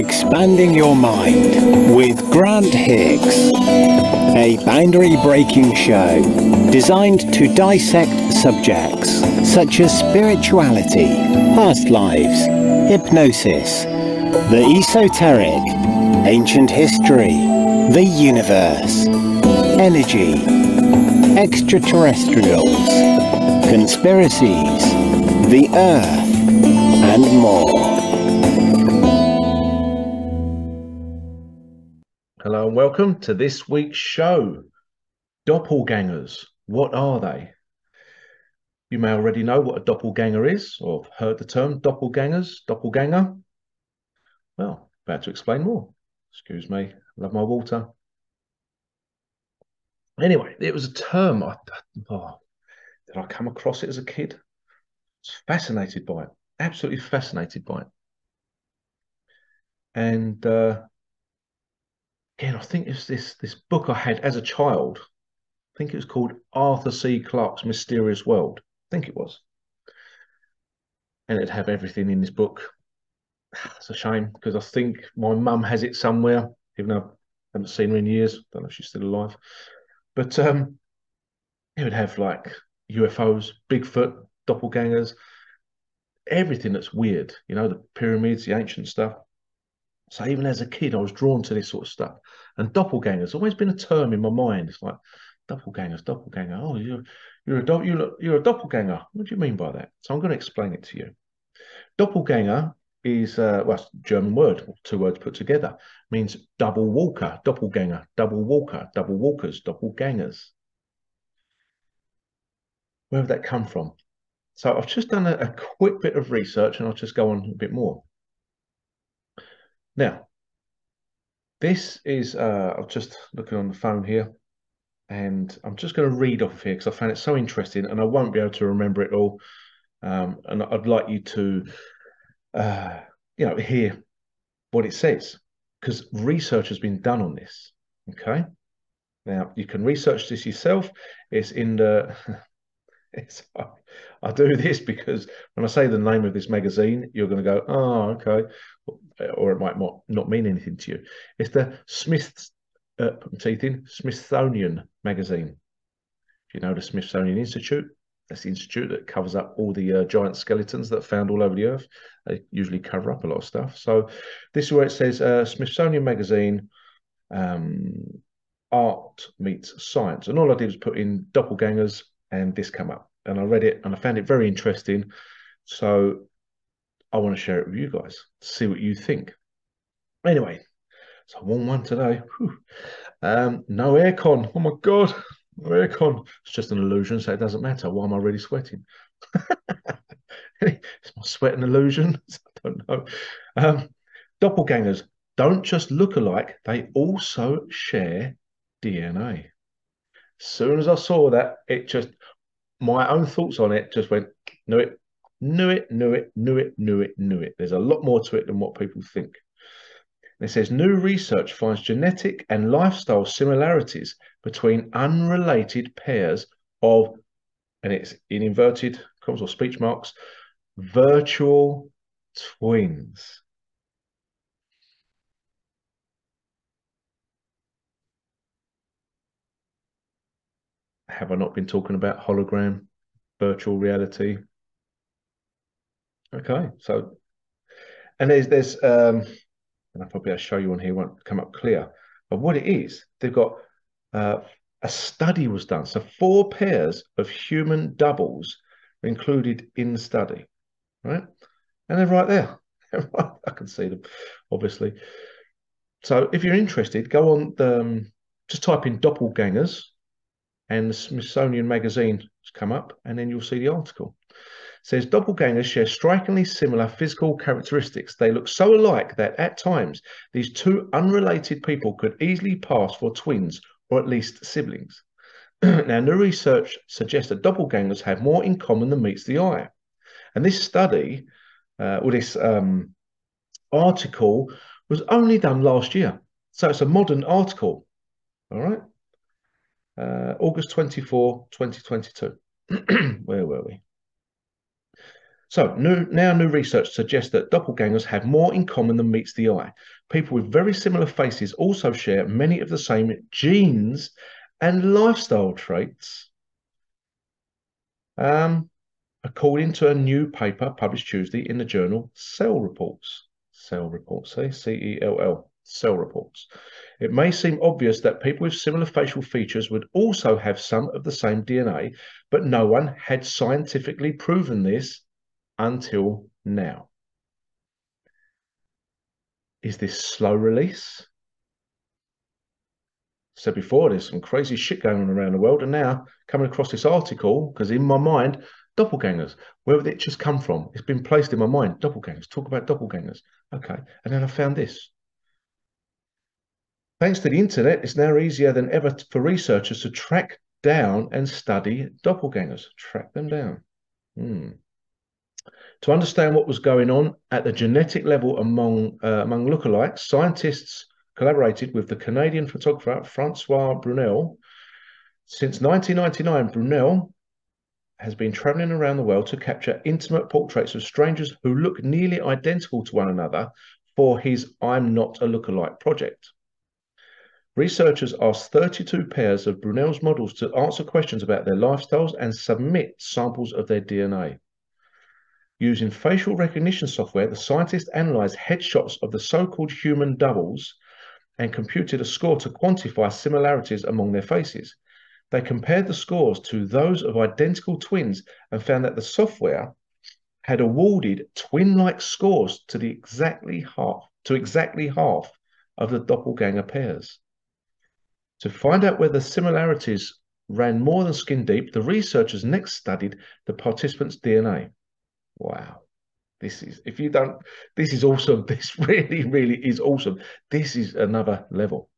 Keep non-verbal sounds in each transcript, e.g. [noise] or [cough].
Expanding Your Mind with Grant Hicks, a boundary breaking show designed to dissect subjects such as spirituality, past lives, hypnosis, the esoteric, ancient history, the universe, energy, extraterrestrials, conspiracies, the earth, and more. And welcome to this week's show. Doppelgangers, what are they? You may already know what a doppelganger is or have heard the term doppelgangers, doppelganger. Well, about to explain more. Excuse me, love my water. Anyway, it was a term I oh, did I come across it as a kid? I was fascinated by it, absolutely fascinated by it. And uh, again, I think it's this this book I had as a child. I think it was called Arthur C. Clarke's Mysterious World. I think it was. And it'd have everything in this book. [sighs] It's a shame because I think my mum has it somewhere, even though I haven't seen her in years. Don't know if she's still alive. But um, it would have like UFOs, Bigfoot, doppelgangers, everything that's weird, you know, the pyramids, the ancient stuff. So even as a kid, I was drawn to this sort of stuff. And doppelgangers always been a term in my mind. It's like doppelgangers, doppelganger. Oh, you're you're a do- you're, you're a doppelganger. What do you mean by that? So I'm going to explain it to you. Doppelganger is uh, well, German word, two words put together, means double walker, doppelganger, double walker, double walkers, doppelgangers. Where would that come from? So I've just done a, a quick bit of research, and I'll just go on a bit more. Now, this is, uh, I'm just looking on the phone here, and I'm just going to read off of here because I found it so interesting and I won't be able to remember it all. Um, and I'd like you to, uh, you know, hear what it says because research has been done on this. Okay. Now, you can research this yourself. It's in the, [laughs] it's, I do this because when I say the name of this magazine, you're going to go, oh, okay, or it might not, not mean anything to you. It's the Smith's, uh, teeth in, Smithsonian magazine. Do you know the Smithsonian Institute? That's the institute that covers up all the uh, giant skeletons that are found all over the earth. They usually cover up a lot of stuff. So this is where it says uh, Smithsonian magazine, um, art meets science. And all I did was put in doppelgangers and this came up and I read it and I found it very interesting. So I want to share it with you guys, see what you think. Anyway, so warm one today. Um, no aircon. Oh my God, no aircon. It's just an illusion, so it doesn't matter. Why am I really sweating? [laughs] Is my sweat an illusion? [laughs] I don't know. Um, doppelgangers don't just look alike, they also share DNA. As soon as I saw that, it just my own thoughts on it just went, knew it, knew it, knew it, knew it, knew it, knew it. There's a lot more to it than what people think. It says new research finds genetic and lifestyle similarities between unrelated pairs of, and it's in inverted commas or speech marks, virtual twins. Have I not been talking about hologram, virtual reality? Okay, so and there's there's um, and I'll probably I'll show you on here won't come up clear, but what it is, they've got uh, a study was done. So four pairs of human doubles included in the study, right? And they're right there. [laughs] I can see them, obviously. So if you're interested, go on the um, just type in doppelgangers and the Smithsonian Magazine has come up, and then you'll see the article. It says doppelgangers share strikingly similar physical characteristics. They look so alike that at times these two unrelated people could easily pass for twins or at least siblings. [clears throat] now, new research suggests that doppelgangers have more in common than meets the eye. And this study, uh, or this um, article, was only done last year. So it's a modern article. All right uh, August 24, 2022. [clears throat] Where were we? So new, now new research suggests that doppelgangers have more in common than meets the eye. People with very similar faces also share many of the same genes and lifestyle traits. Um, according to a new paper published Tuesday in the journal Cell Reports. Cell Reports, say C-E-L-L, Cell Reports. It may seem obvious that people with similar facial features would also have some of the same DNA, but no one had scientifically proven this until now. Is this slow release? Said before, there's some crazy shit going on around the world, and now coming across this article, because in my mind, doppelgangers, where did it just come from? It's been placed in my mind. Doppelgangers, talk about doppelgangers. Okay, and then I found this. Thanks to the internet, it's now easier than ever for researchers to track down and study doppelgangers. Track them down. Hmm. To understand what was going on at the genetic level among, uh, among lookalikes, scientists collaborated with the Canadian photographer Francois Brunelle. Since 1999, Brunelle has been traveling around the world to capture intimate portraits of strangers who look nearly identical to one another for his I'm Not a Lookalike project. Researchers asked 32 pairs of Brunelle's models to answer questions about their lifestyles and submit samples of their DNA. Using facial recognition software, the scientists analyzed headshots of the so-called human doubles and computed a score to quantify similarities among their faces. They compared the scores to those of identical twins and found that the software had awarded twin-like scores to the exactly half to exactly half of the doppelganger pairs. To find out whether similarities ran more than skin deep, the researchers next studied the participants' DNA. Wow. This is, if you don't, this is awesome. [laughs] This really, really is awesome. This is another level.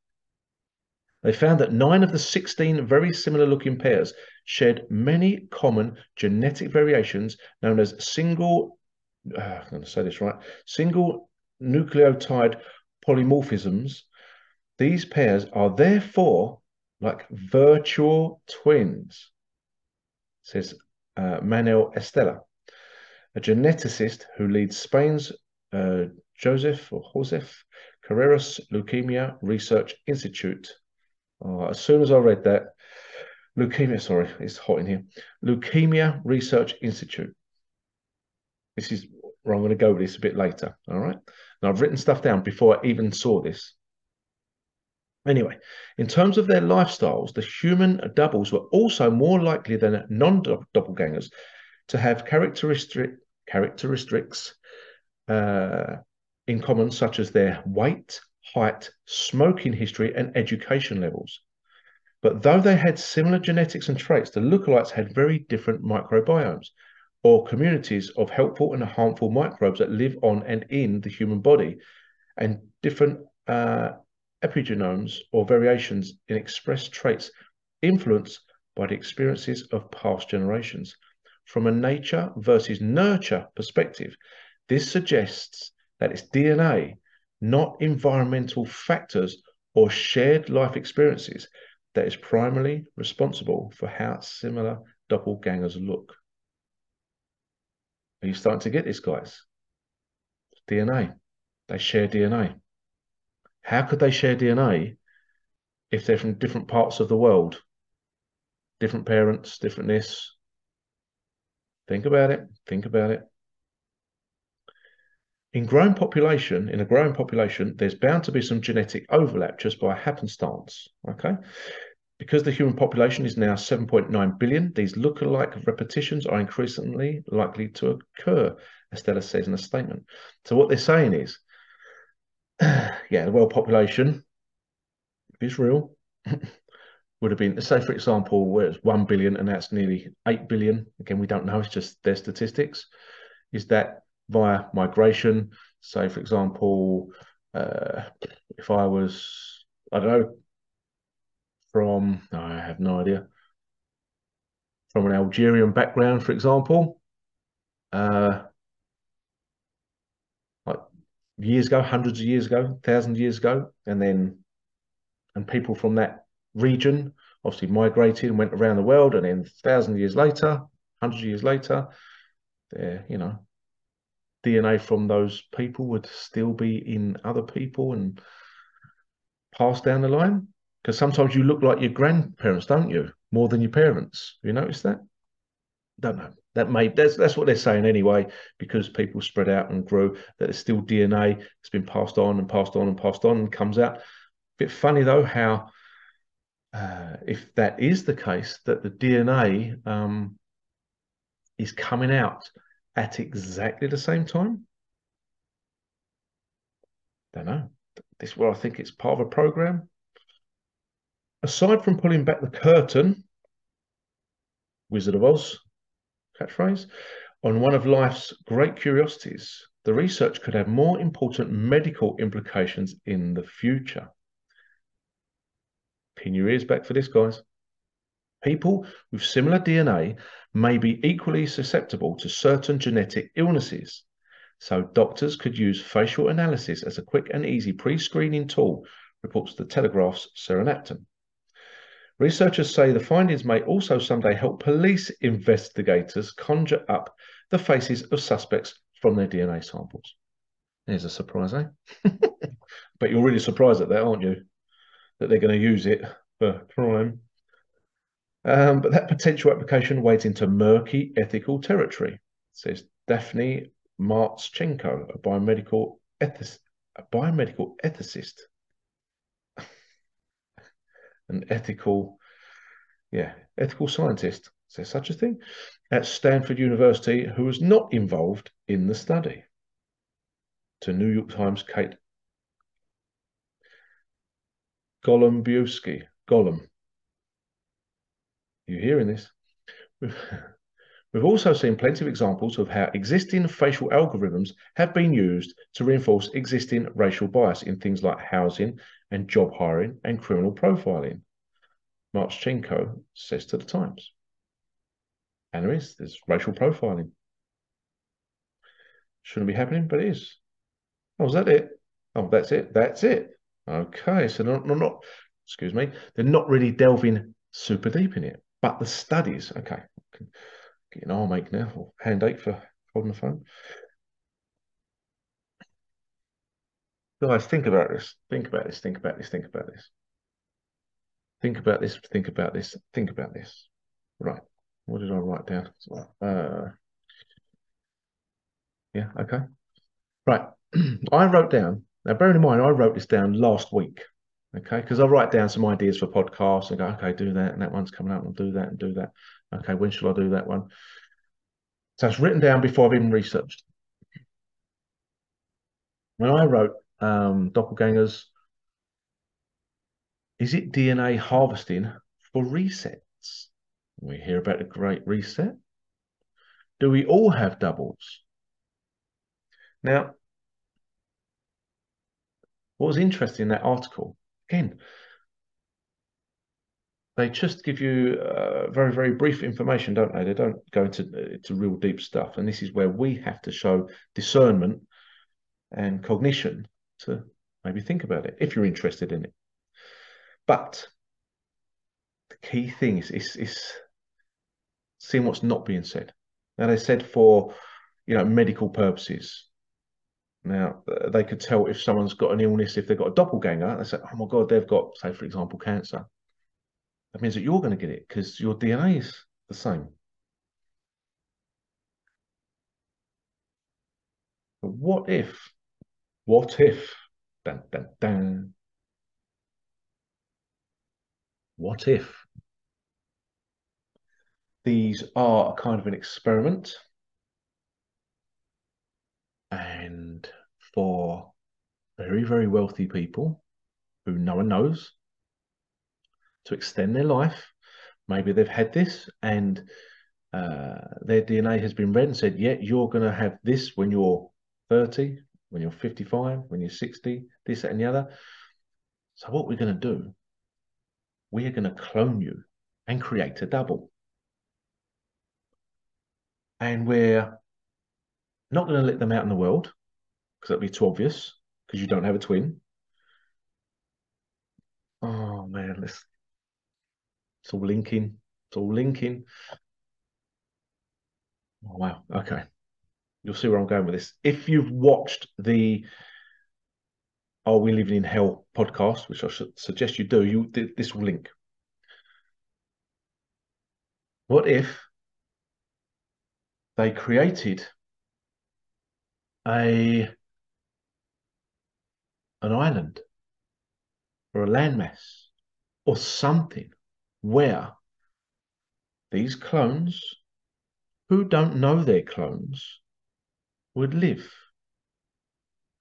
They found that nine of the 16 very similar looking pairs shared many common genetic variations known as single, uh, I'm going to say this right, single nucleotide polymorphisms. These pairs are therefore like virtual twins, says uh, Manuel Esteller a geneticist who leads Spain's uh, Joseph or Joseph Carreras Leukemia Research Institute. Uh, as soon as I read that, leukemia, sorry, it's hot in here. Leukemia Research Institute. This is where I'm going to go with this a bit later. All right. Now I've written stuff down before I even saw this. Anyway, in terms of their lifestyles, the human doubles were also more likely than non-doppelgangers to have characteristic characteristics uh, in common, such as their weight, height, smoking history, and education levels. But though they had similar genetics and traits, the lookalikes had very different microbiomes or communities of helpful and harmful microbes that live on and in the human body and different uh, epigenomes or variations in expressed traits influenced by the experiences of past generations. From a nature versus nurture perspective, this suggests that it's DNA, not environmental factors or shared life experiences, that is primarily responsible for how similar doppelgangers look. Are you starting to get this, guys? DNA. They share DNA. How could they share DNA if they're from different parts of the world? Different parents, different this, Think about it. Think about it. In growing population, in a growing population, there's bound to be some genetic overlap just by happenstance. Okay. Because the human population is now 7.9 billion, these look-alike repetitions are increasingly likely to occur, Esteller says in a statement. So what they're saying is, [sighs] yeah, the world population is real. [laughs] would have been, say, for example, where it's 1 billion and that's nearly 8 billion. Again, we don't know, it's just their statistics. Is that via migration? Say, for example, uh, if I was, I don't know, from, I have no idea, from an Algerian background, for example, uh, years ago, hundreds of years ago, thousands of years ago, and then, and people from that region, obviously migrated and went around the world, and then thousand years later, hundred years later, their, you know, DNA from those people would still be in other people and pass down the line? Because sometimes you look like your grandparents, don't you? More than your parents. Have you noticed that? Don't know. That may that's that's what they're saying anyway, because people spread out and grew that it's still DNA that's been passed on and passed on and passed on and comes out. a Bit funny though how uh, if that is the case, that the DNA um, is coming out at exactly the same time? Don't know. This is where I think it's part of a program. Aside from pulling back the curtain, Wizard of Oz catchphrase, on one of life's great curiosities, the research could have more important medical implications in the future. Pin your ears back for this, guys. People with similar DNA may be equally susceptible to certain genetic illnesses. So doctors could use facial analysis as a quick and easy pre-screening tool, reports the Telegraph's Sarah Knapton. Researchers say the findings may also someday help police investigators conjure up the faces of suspects from their DNA samples. There's a surprise, eh? [laughs] but you're really surprised at that, aren't you? That they're going to use it for crime. Um, but that potential application wades into murky ethical territory, says Daphne Martschenko, a biomedical, a biomedical ethicist. An ethical, yeah, ethical scientist, says such a thing, at Stanford University, who was not involved in the study. To New York Times, Kate Golembiewski, Gollum, you hearing this? [laughs] [laughs] We've, also seen plenty of examples of how existing facial algorithms have been used to reinforce existing racial bias in things like housing and job hiring and criminal profiling. Martschenko says to the Times. And there is, there's racial profiling. Shouldn't be happening, but it is. Oh, is that it? Oh, that's it. That's it. Okay, so they're not, not excuse me, they're not really delving super deep in it. But the studies, okay, get an arm ache now, hand ache for holding the phone. Guys, think about this. Think about this. Think about this. Think about this. Think about this. Think about this. Think about this. Right. What did I write down? Uh, yeah. Okay. Right. [clears throat] I wrote down. Now, bearing in mind, I wrote this down last week. Okay, because I write down some ideas for podcasts and go, okay, do that, and that one's coming up, and do that, and do that. Okay, when shall I do that one? So it's written down before I've even researched. When I wrote um, doppelgangers, is it DNA harvesting for resets? We hear about the Great Reset. Do we all have doubles? Now, what was interesting in that article again, they just give you uh, very, very brief information, don't they? They don't go into, into real deep stuff. And this is where we have to show discernment and cognition to maybe think about it if you're interested in it. But the key thing is, is, is seeing what's not being said. Now, they said for, you know, medical purposes, now, uh, they could tell if someone's got an illness, if they've got a doppelganger, they say, oh my God, they've got, say, for example, cancer. That means that you're going to get it because your DNA is the same. But what if, what if, dun, dun, dun, what if these are a kind of an experiment and for very, very wealthy people who no one knows to extend their life. Maybe they've had this and uh, their DNA has been read and said, yeah, you're going to have this when you're 30, when you're 55, when you're 60, this, and the other. So what we're going to do, we are going to clone you and create a double. And we're not going to let them out in the world because that'd be too obvious because you don't have a twin. Oh man, let's, it's all linking. It's all linking. Oh, wow. Okay. You'll see where I'm going with this. If you've watched the Are We Living in Hell podcast, which I should suggest you do, you this will link. What if they created a an island or a landmass or something where these clones who don't know they're clones would live.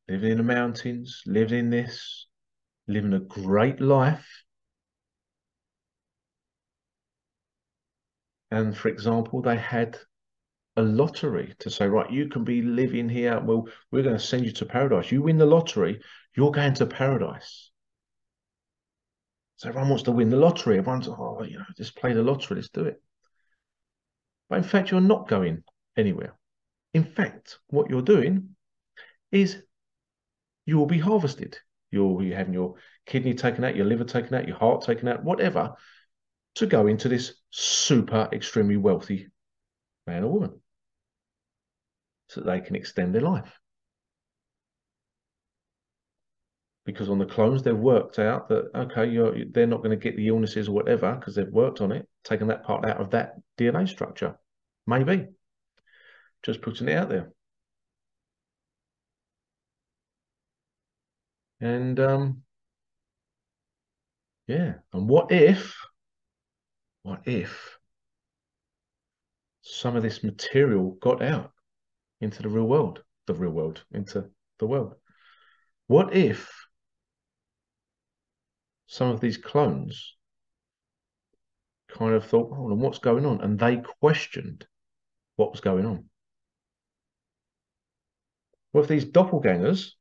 Living in the mountains, living in this, living a great life. And for example, they had a lottery to say, right, you can be living here. Well, we're going to send you to paradise. You win the lottery, you're going to paradise. So everyone wants to win the lottery. Everyone's, oh, you know, just play the lottery. Let's do it. But in fact, you're not going anywhere. In fact, what you're doing is you will be harvested. You'll be having your kidney taken out, your liver taken out, your heart taken out, whatever, to go into this super extremely wealthy man or woman so they can extend their life. Because on the clones, they've worked out that, okay, they're not going to get the illnesses or whatever because they've worked on it, taken that part out of that DNA structure. Maybe. Just putting it out there. And um, yeah, and what if, what if some of this material got out into the real world, the real world, into the world? What if some of these clones kind of thought, hold on, what's going on? And they questioned what was going on. Well, if these doppelgangers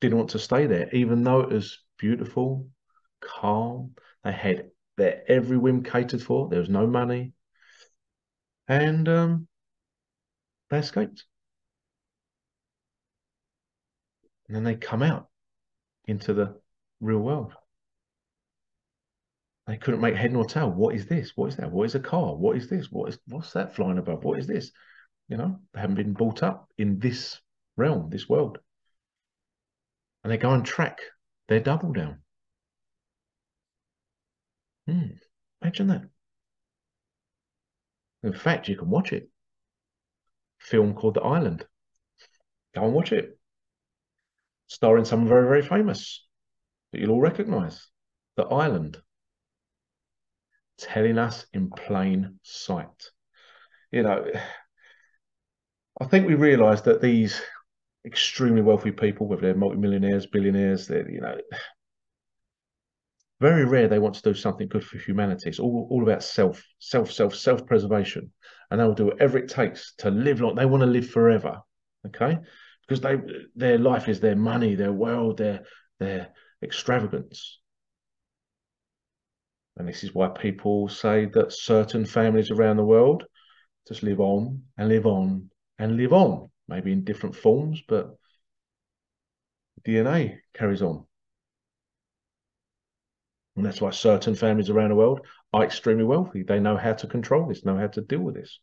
didn't want to stay there, even though it was beautiful, calm, they had their every whim catered for, there was no money, and um, they escaped. And then they come out into the real world. They couldn't make head nor tail. What is this? What is that? What is a car? What is this? What is what's that flying above? What is this? You know, they haven't been brought up in this realm, this world. And they go and track their double down. Hmm. Imagine that. In fact, you can watch it. Film called The Island. Go and watch it. Starring someone very, very famous that you'll all recognize. The Island. Telling us in plain sight. You know, I think we realise that these extremely wealthy people, whether they're multimillionaires, billionaires, they're you know very rare they want to do something good for humanity. It's all, all about self, self, self, self preservation, and they'll do whatever it takes to live like they want to live forever. Okay, because they their life is their money, their world, their their extravagance. And this is why people say that certain families around the world just live on and live on and live on, maybe in different forms, but DNA carries on. And that's why certain families around the world are extremely wealthy. They know how to control this, know how to deal with this.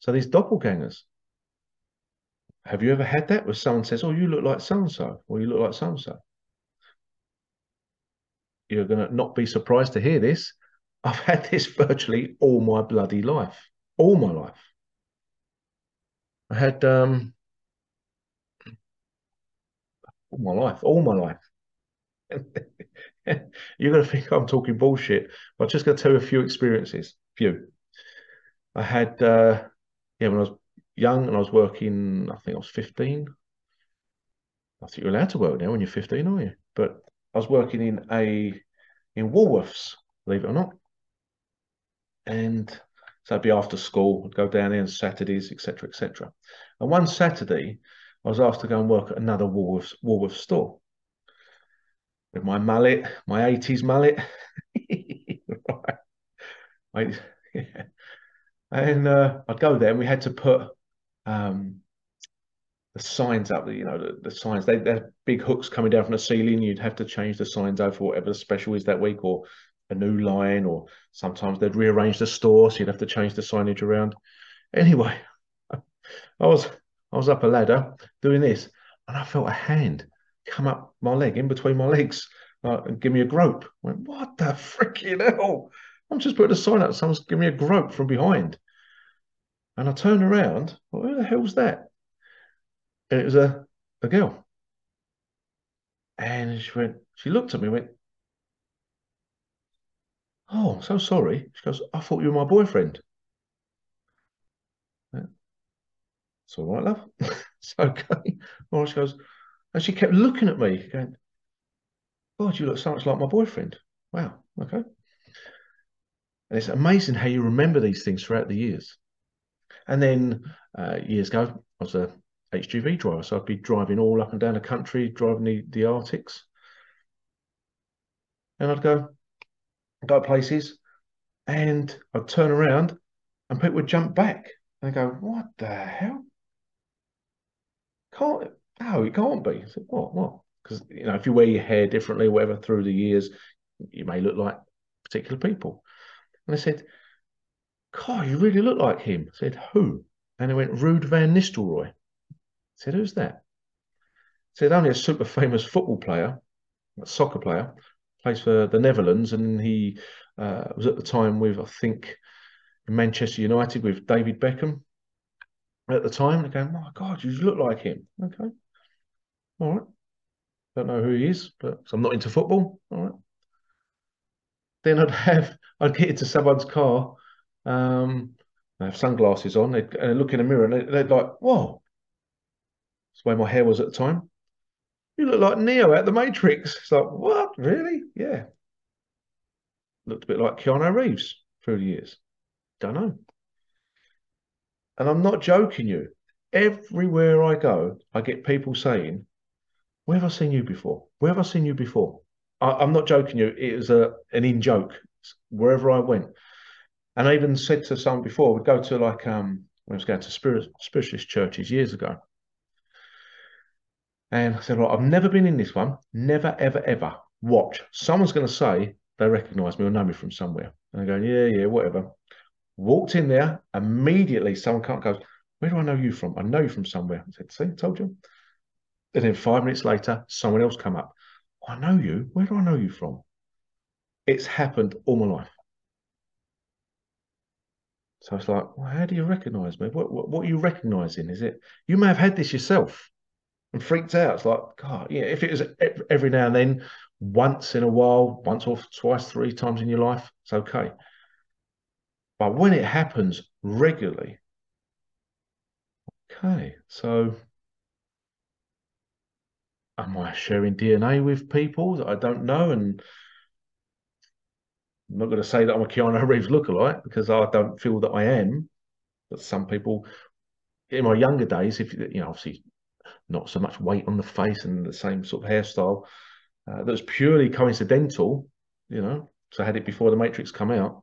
So these doppelgangers, have you ever had that where someone says, Oh, you look like so and so, or you look like so and so? You're going to not be surprised to hear this. [laughs] I've had this virtually all my bloody life, all my life. I had um, all my life, all my life. [laughs] You're going to think I'm talking bullshit, but I'm just going to tell you a few experiences. Few. I had, uh, yeah, when I was young and I was working, I think I was 15. I think you're allowed to work now when you're 15, are you? But I was working in a in Woolworths, believe it or not. And so I'd be after school, I'd go down there on Saturdays, etc., etc. And one Saturday, I was asked to go and work at another Woolworths, Woolworths store with my mallet, my 80s mallet. [laughs] right. [laughs] yeah. And uh, I'd go there and we had to put um, the signs up, you know, the, the signs, they, they're big hooks coming down from the ceiling. You'd have to change the signs over for whatever the special is that week or a new line, or sometimes they'd rearrange the store, so you'd have to change the signage around. Anyway, [laughs] I was I was up a ladder doing this, and I felt a hand come up my leg in between my legs uh, and give me a grope. I went, what the freaking hell? I'm just putting a sign up. Someone's giving me a grope from behind. And I turned around. Well, who the hell's that? And it was a, a girl. And she went, she looked at me and went, Oh, I'm so sorry. She goes, I thought you were my boyfriend. It's all right, love. it's okay. Or she goes, and she kept looking at me, going, God, you look so much like my boyfriend. Wow, okay. And it's amazing how you remember these things throughout the years. And then uh, years ago, I was a HGV driver, so I'd be driving all up and down the country, driving the, the Arctics. And I'd go, go places, and I'd turn around, and people would jump back and go, "What the hell? Can't no, it can't be." I said, "What? What?" Because you know, if you wear your hair differently, whatever, through the years, you may look like particular people. And I said, God, you really look like him. I said, Who? And they went, Ruud van Nistelrooy. I said, Who's that? I said, Only a super famous football player, a soccer player, plays for the Netherlands, and he uh, was at the time with, I think, Manchester United with David Beckham at the time. They're going, My God, you look like him. Okay. All right. Don't know who he is, but I'm not into football. All right. Then I'd [laughs] have, I'd get into someone's car um, I have sunglasses on. They'd, uh, look in the mirror and they'd, they'd like, whoa. That's the way my hair was at the time. You look like Neo at the Matrix. It's like, what? Really? Yeah. Looked a bit like Keanu Reeves through the years. Don't know. And I'm not joking you. Everywhere I go, I get people saying, Where have I seen you before? Where have I seen you before? I, am not joking you. It was a an in joke. Wherever I went. And I even said to someone before, we'd go to like um I was going to spirit, spiritualist churches years ago. And I said, well, I've never been in this one. Never, ever, ever. Watch. Someone's going to say they recognise me or know me from somewhere. And I go, yeah, yeah, whatever. Walked in there. Immediately, someone can't go, where do I know you from? I know you from somewhere. I said, see, told you. And then five minutes later, someone else come up. I know you. Where do I know you from? It's happened all my life. So it's like, well, how do you recognize me? What, what, what are you recognizing? Is it you may have had this yourself and freaked out? It's like, God, yeah. If it was every now and then, once in a while, once or twice, three times in your life, it's okay. But when it happens regularly, okay. So, am I sharing DNA with people that I don't know and I'm not going to say that I'm a Keanu [laughs] Reeves lookalike because I don't feel that I am. But some people, in my younger days, if you know, obviously not so much weight on the face and the same sort of hairstyle, uh, that was purely coincidental. You know, so I had it before the Matrix come out.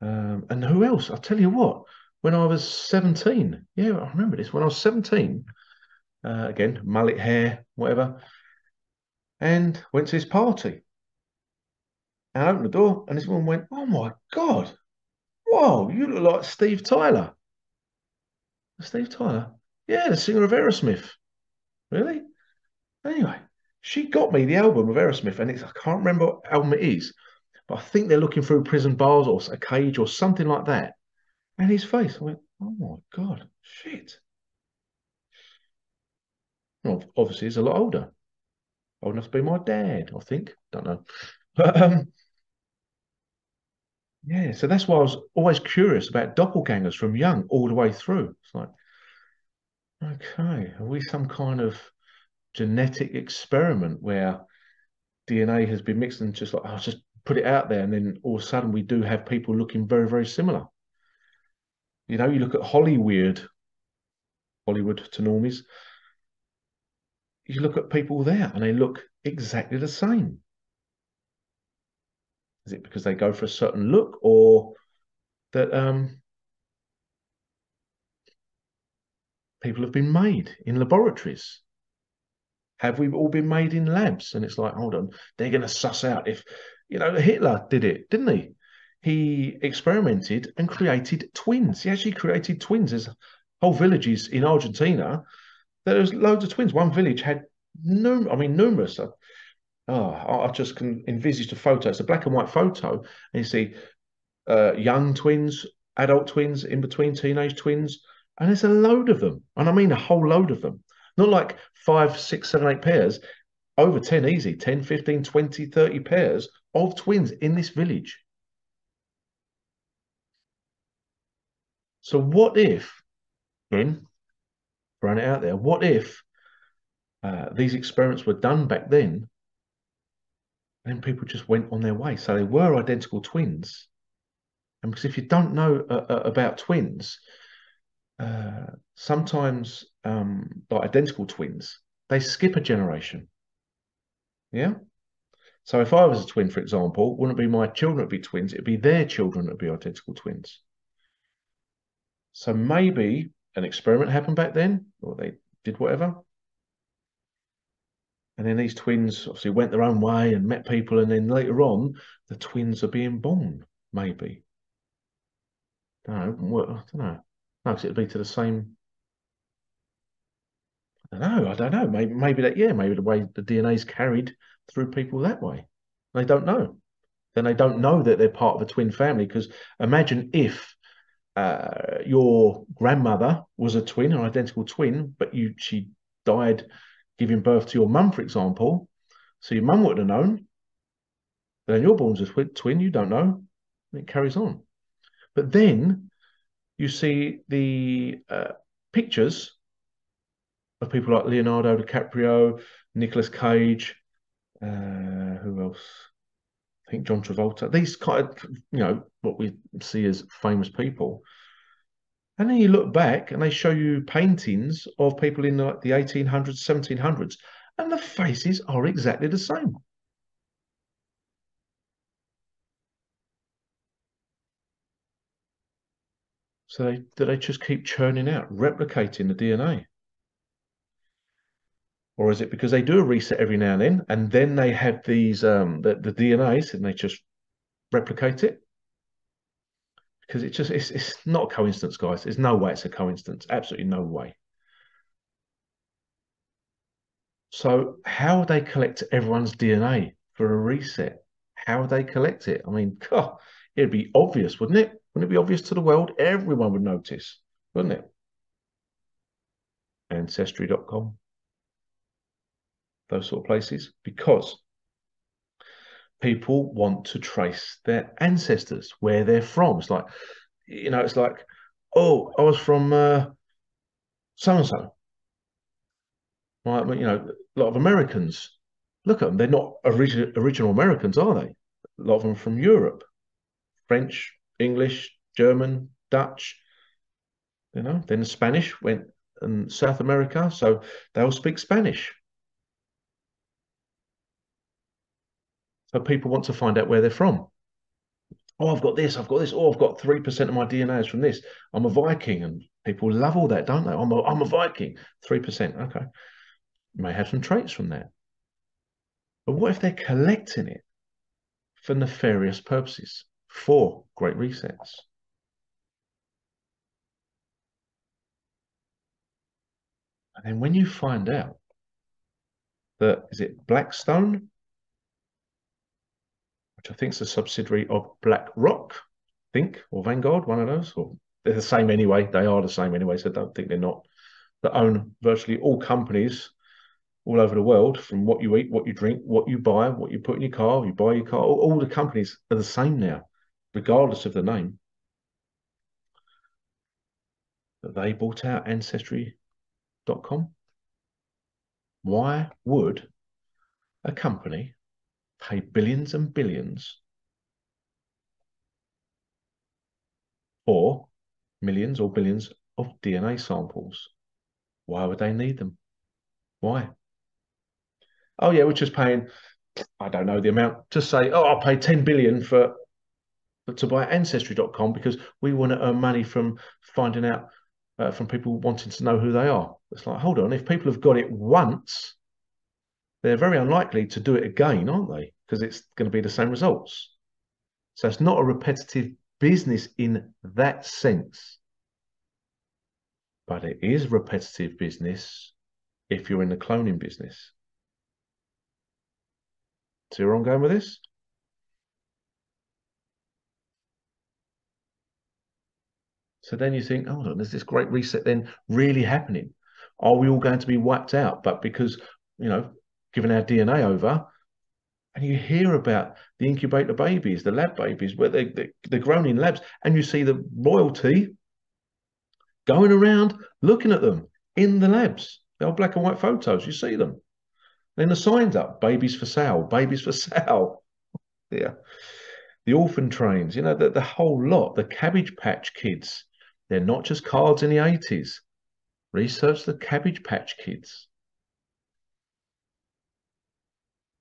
Um, and who else? I'll tell you what. When I was 17, yeah, I remember this. When I was 17, uh, again, mullet hair, whatever, and went to this party I opened the door, and this woman went, "Oh my god, whoa, you look like Steve Tyler." Steve Tyler, yeah, the singer of Aerosmith. Really? Anyway, she got me the album of Aerosmith, and it's I can't remember what album it is, but I think they're looking through prison bars or a cage or something like that. And his face, I went, "Oh my god, shit." Well, obviously, he's a lot older. Old enough to be my dad, I think. Don't know. But [laughs] um, yeah, so that's why I was always curious about doppelgangers from young all the way through. It's like, okay, are we some kind of genetic experiment where DNA has been mixed and just like, I'll oh, just put it out there, and then all of a sudden we do have people looking very, very similar. You know, you look at Hollywood, Hollywood to normies, you look at people there and they look exactly the same. Is it because they go for a certain look or that um, people have been made in laboratories? Have we all been made in labs? And it's like, hold on, they're going to suss out if, you know, Hitler did it, didn't he? he experimented and created twins. He actually created twins. There's whole villages in Argentina. There's loads of twins. One village had, num- I mean, numerous. Oh, I just can envisage the photo. It's a black and white photo, and you see uh, young twins, adult twins, in between teenage twins, and there's a load of them. And I mean a whole load of them. Not like five, six, seven, eight pairs, over 10 easy, 10, 15, 20, 30 pairs of twins in this village. So what if, then, throwing it out there, what if uh, these experiments were done back then, and people just went on their way? So they were identical twins. And because if you don't know uh, uh about twins, uh, sometimes um, like identical twins, they skip a generation. Yeah. So if I was a twin, for example, wouldn't be my children would be twins? It'd be their children that would be identical twins. So maybe an experiment happened back then, or they did whatever. And then these twins obviously went their own way and met people, and then later on, the twins are being born, maybe. I don't know. I don't know. No, it'd be to the same. I don't know. I don't know. Maybe, maybe that. Yeah, maybe the way the DNA is carried through people that way. They don't know. Then they don't know that they're part of a twin family. Because imagine if uh, your grandmother was a twin, an identical twin, but you she died giving birth to your mum, for example. So your mum wouldn't have known. Then you're born as a twin, you don't know. It carries on. But then you see the uh, pictures of people like Leonardo DiCaprio, Nicolas Cage, uh, who else? I think John Travolta. These kind of, you know, what we see as famous people. And then you look back and they show you paintings of people in the, the 1800s, 1700s, and the faces are exactly the same. So they, do they just keep churning out, replicating the DNA? Or is it because they do a reset every now and then, and then they have these um the, the DNAs and they just replicate it? Because it just it's it's not a coincidence, guys. There's no way it's a coincidence. Absolutely no way. So how would they collect everyone's DNA for a reset? How would they collect it? I mean, [laughs] God, it'd be obvious, wouldn't it? Wouldn't it be obvious to the world? Everyone would notice, wouldn't it? Ancestry.com, those sort of places, because people want to trace their ancestors, where they're from. It's like, you know, it's like, oh, I was from uh, so and so. Right, you know, a lot of Americans. Look at them; they're not original original Americans, are they? A lot of them from Europe, French, English, German, Dutch, you know, then Spanish went in South America, so they'll speak Spanish. So people want to find out where they're from. Oh, I've got this, I've got this. Oh, I've got 3% of my DNA is from this. I'm a Viking, and people love all that, don't they? I'm a, I'm a Viking. 3%. Okay. You may have some traits from that. But what if they're collecting it for nefarious purposes? for great resets. And then when you find out that, is it Blackstone? Which I think is a subsidiary of BlackRock, think, or Vanguard, one of those, or they're the same anyway. They are the same anyway, so I don't think they're not. That own virtually all companies all over the world, from what you eat, what you drink, what you buy, what you put in your car, you buy your car. All, all the companies are the same now regardless of the name, they bought out Ancestry.com? Why would a company pay billions and billions for millions or billions of DNA samples? Why would they need them? Why? Oh yeah, we're just paying, I don't know the amount, just say, oh, I'll pay 10 billion for to buy ancestry.com because we want to earn money from finding out uh, from people wanting to know who they are. It's like, hold on, if people have got it once, they're very unlikely to do it again, aren't they? Because it's going to be the same results. So it's not a repetitive business in that sense. But it is repetitive business if you're in the cloning business. See where I'm going with this? So then you think, hold on, there's this great reset then really happening? Are we all going to be wiped out? But because, you know, given our DNA over, and you hear about the incubator babies, the lab babies, where they, they, they're grown in labs, and you see the royalty going around looking at them in the labs. The old black and white photos, you see them. Then the signs up, babies for sale, babies for [laughs] sale. yeah. The orphan trains, you know, the, the whole lot, the Cabbage Patch kids, they're not just cards in the 80s. Research the Cabbage Patch Kids.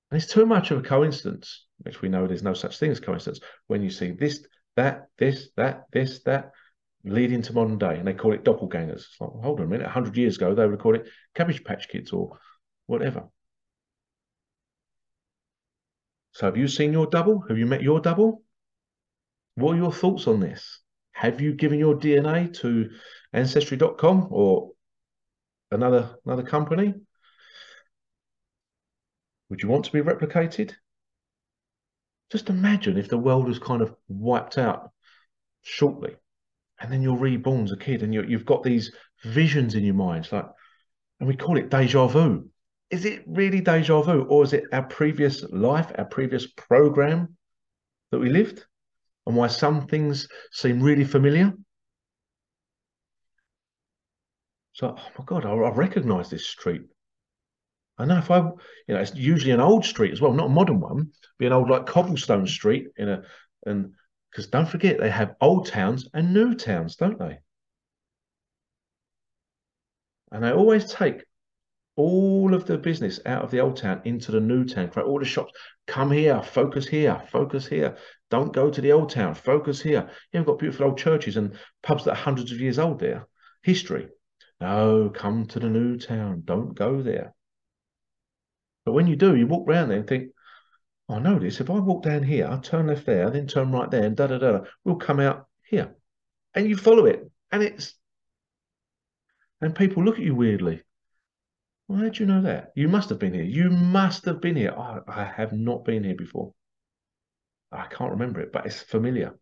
And it's too much of a coincidence, which we know there's no such thing as coincidence, when you see this, that, this, that, this, that, leading to modern day, and they call it doppelgangers. It's like, hold on a minute, 100 years ago, they would call it Cabbage Patch Kids or whatever. So have you seen your double? Have you met your double? What are your thoughts on this? Have you given your DNA to Ancestry.com or another another company? Would you want to be replicated? Just imagine if the world was kind of wiped out shortly, and then you're reborn as a kid, and you you've got these visions in your mind, it's like, and we call it deja vu. Is it really deja vu, or is it our previous life, our previous program that we lived? and why some things seem really familiar. So, oh my God, I, I recognize this street. I know if I, you know, it's usually an old street as well, not a modern one, be an old like cobblestone street in a, and because don't forget they have old towns and new towns, don't they? And they always take all of the business out of the old town into the new town. Create all the shops. Come here, focus here, focus here. Don't go to the old town. Focus here. You've got beautiful old churches and pubs that are hundreds of years old there. History. No, come to the new town. Don't go there. But when you do, you walk around there and think, I know this. If I walk down here, I turn left there, then turn right there, and da da da, we'll come out here. And you follow it. And it's and people look at you weirdly. Why did you know that? You must have been here. You must have been here. Oh, I have not been here before. I can't remember it, but it's familiar.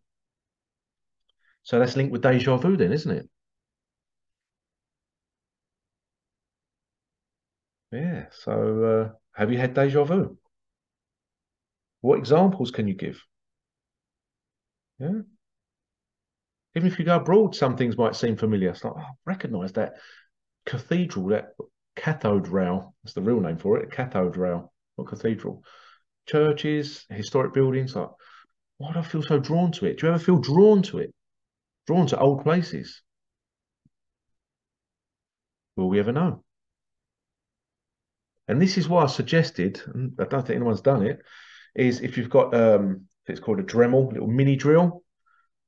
So that's linked with deja vu, then, isn't it? Yeah. So, uh, have you had deja vu? What examples can you give? Yeah. Even if you go abroad, some things might seem familiar. It's like, oh, I recognize that cathedral, that cathode rail. That's the real name for it. Cathode rail or cathedral. Churches, historic buildings. Like, why do I feel so drawn to it? Do you ever feel drawn to it? Drawn to old places? Will we ever know? And this is why I suggested, and I don't think anyone's done it, is if you've got um it's called a Dremel, little mini drill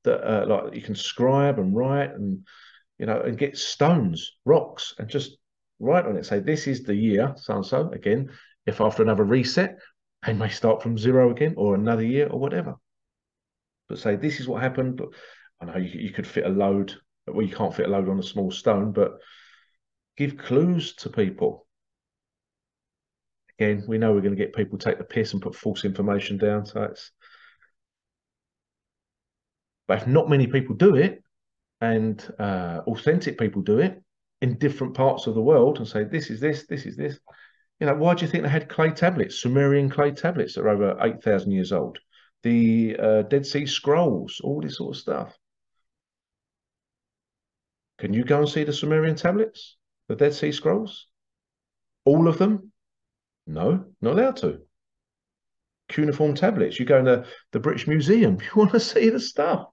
that uh, like you can scribe and write and you know and get stones, rocks, and just write on it. Say this is the year, so and so. Again, if after another reset, they may start from zero again, or another year, or whatever. But say this is what happened. But I know you, you could fit a load. Well, you can't fit a load on a small stone, but give clues to people. Again, we know we're going to get people take the piss and put false information down. So it's, but if not many people do it, and uh, authentic people do it, in different parts of the world and say, this is this, this is this. You know, why do you think they had clay tablets, Sumerian clay tablets that are over 8,000 years old? The uh, Dead Sea Scrolls, all this sort of stuff. Can you go and see the Sumerian tablets, the Dead Sea Scrolls? All of them? No, not allowed to. Cuneiform tablets. You go in the, the British Museum, [laughs] you want to see the stuff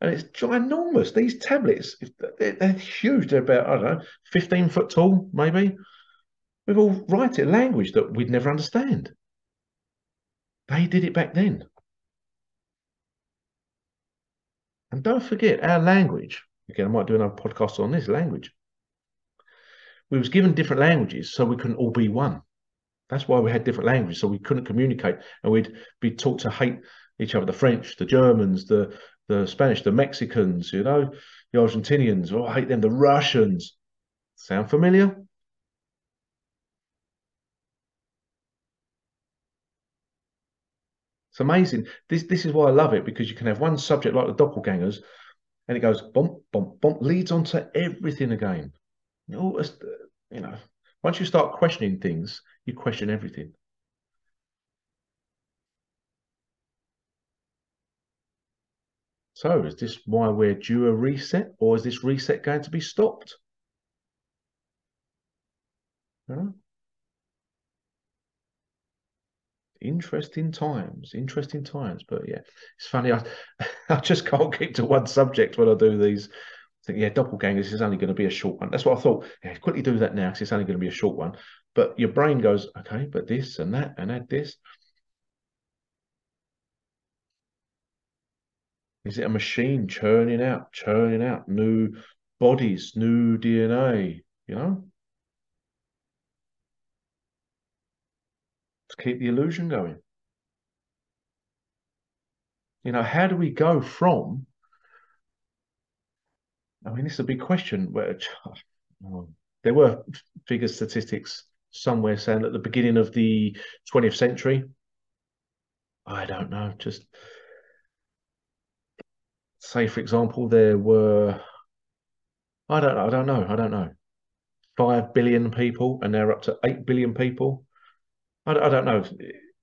and it's ginormous. These tablets, they're, they're, huge. They're about, I don't know, 15 foot tall, maybe. We've all written language that we'd never understand. They did it back then. And don't forget our language. Again, I might do another podcast on this language. We was given different languages so we couldn't all be one. That's why we had different languages, so we couldn't communicate, and we'd be taught to hate each other. The French, the Germans, the the Spanish, the Mexicans, you know, the Argentinians. Oh, I hate them. The Russians. Sound familiar? It's amazing. This this is why I love it because you can have one subject like the doppelgangers, and it goes bump bump bump, leads on to everything again. You know, you know, once you start questioning things, you question everything. So is this why we're due a reset, or is this reset going to be stopped? Interesting times interesting times but yeah it's funny i [laughs] i just can't keep to one subject when i do these. I think yeah doppelgangers is only going to be a short one. That's what i thought. Yeah quickly do that now because it's only going to be a short one but your brain goes okay but this and that and add this is it a machine churning out churning out new bodies new dna you know to keep the illusion going. You know, how do we go from? I mean, this is a big question. Where oh, there were figure statistics somewhere saying at the beginning of the 20th century. I don't know. Just say, for example, there were. I don't know. I don't know. I don't know. Five billion people, and they're up to eight billion people. I, I don't know.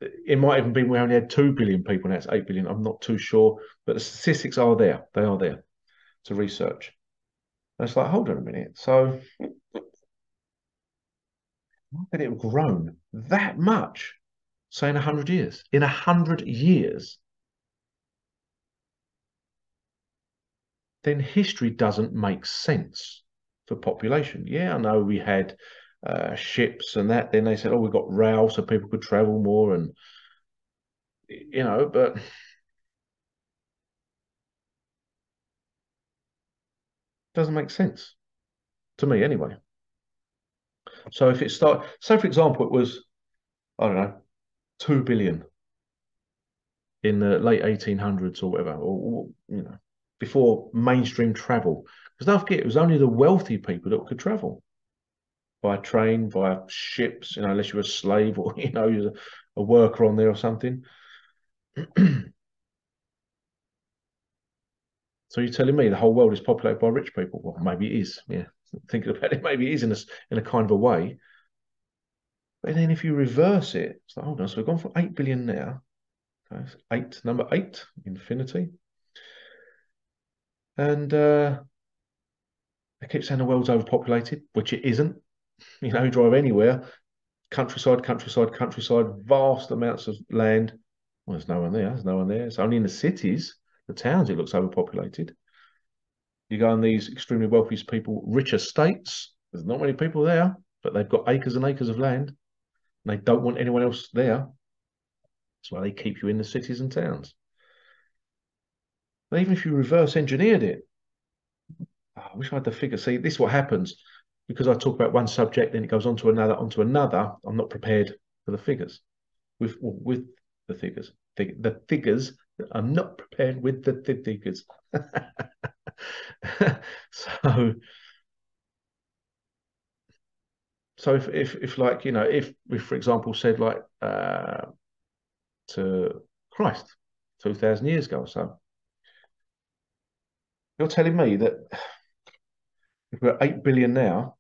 It might even be we only had 2 billion people, now it's 8 billion. I'm not too sure. But the statistics are there. They are there to research. And it's like, hold on a minute. So, can it have grown that much, say, in 100 years? In 100 years, then history doesn't make sense for population. Yeah, I know we had uh, ships and that. Then they said, "Oh, we've got rail, so people could travel more," and you know, but doesn't make sense to me anyway. So if it start, so for example, it was, I don't know, two billion in the late 1800s or whatever, or, you know, before mainstream travel. Because don't forget, it was only the wealthy people that could travel by train, via ships, you know, unless you're a slave or, [laughs] you know, you're a worker on there or something. [clears throat] so you're telling me the whole world is populated by rich people? Well, maybe it is. Yeah, thinking about it, [laughs] maybe it is in a, in a kind of a way. But then if you reverse it, it's like, hold on, so we've gone from 8 billion now. Okay, eight, number eight, infinity. And uh, they keep saying the world's overpopulated, which it isn't [laughs] you know, you drive anywhere, countryside, countryside, countryside, vast amounts of land. Well, there's no one there. There's no one there. It's only in the cities, the towns, it looks overpopulated. You go on these extremely wealthy people, rich estates. There's not many people there, but they've got acres and acres of land, and they don't want anyone else there. That's why they keep you in the cities and towns. But even if you reverse engineered it, oh, I wish I had the figure. See, this is what happens because I talk about one subject, then it goes on to another, onto another. I'm not prepared for the figures with with the figures. The figures. I'm not prepared with the, the figures. [laughs] [laughs] so, so if, if if like you know, if we for example said like uh, to Christ two thousand years ago or so, you're telling me that if we're 8 billion now,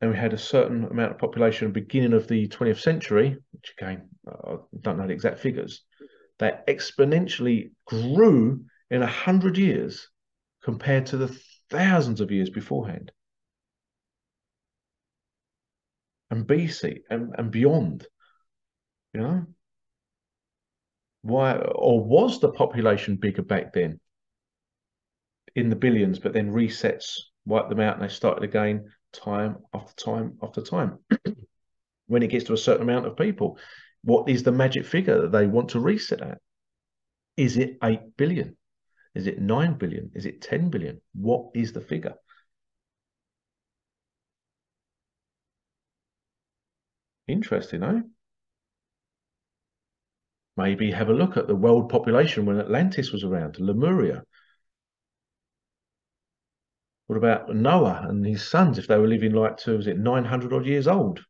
and we had a certain amount of population beginning of the 20th century, which again, I don't know the exact figures, that exponentially grew in a 100 years compared to the thousands of years beforehand. And BC and, and beyond, you know? Why, or was the population bigger back then? in the billions, but then resets, wipe them out, and they started again time after time after time. [clears throat] when it gets to a certain amount of people, what is the magic figure that they want to reset at? Is it 8 billion? Is it 9 billion? Is it 10 billion? What is the figure? Interesting, eh? maybe have a look at the world population when Atlantis was around, Lemuria. What about Noah and his sons if they were living like to, was it 900 odd years old?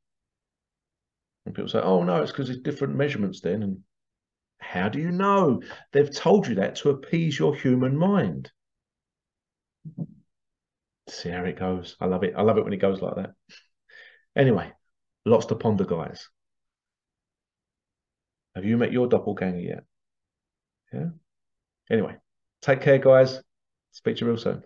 And people say, oh, no, it's because it's different measurements then. And how do you know? They've told you that to appease your human mind. See how it goes. I love it. I love it when it goes like that. Anyway, lots to ponder, guys. Have you met your doppelganger yet? Yeah. Anyway, take care, guys. Speak to you real soon.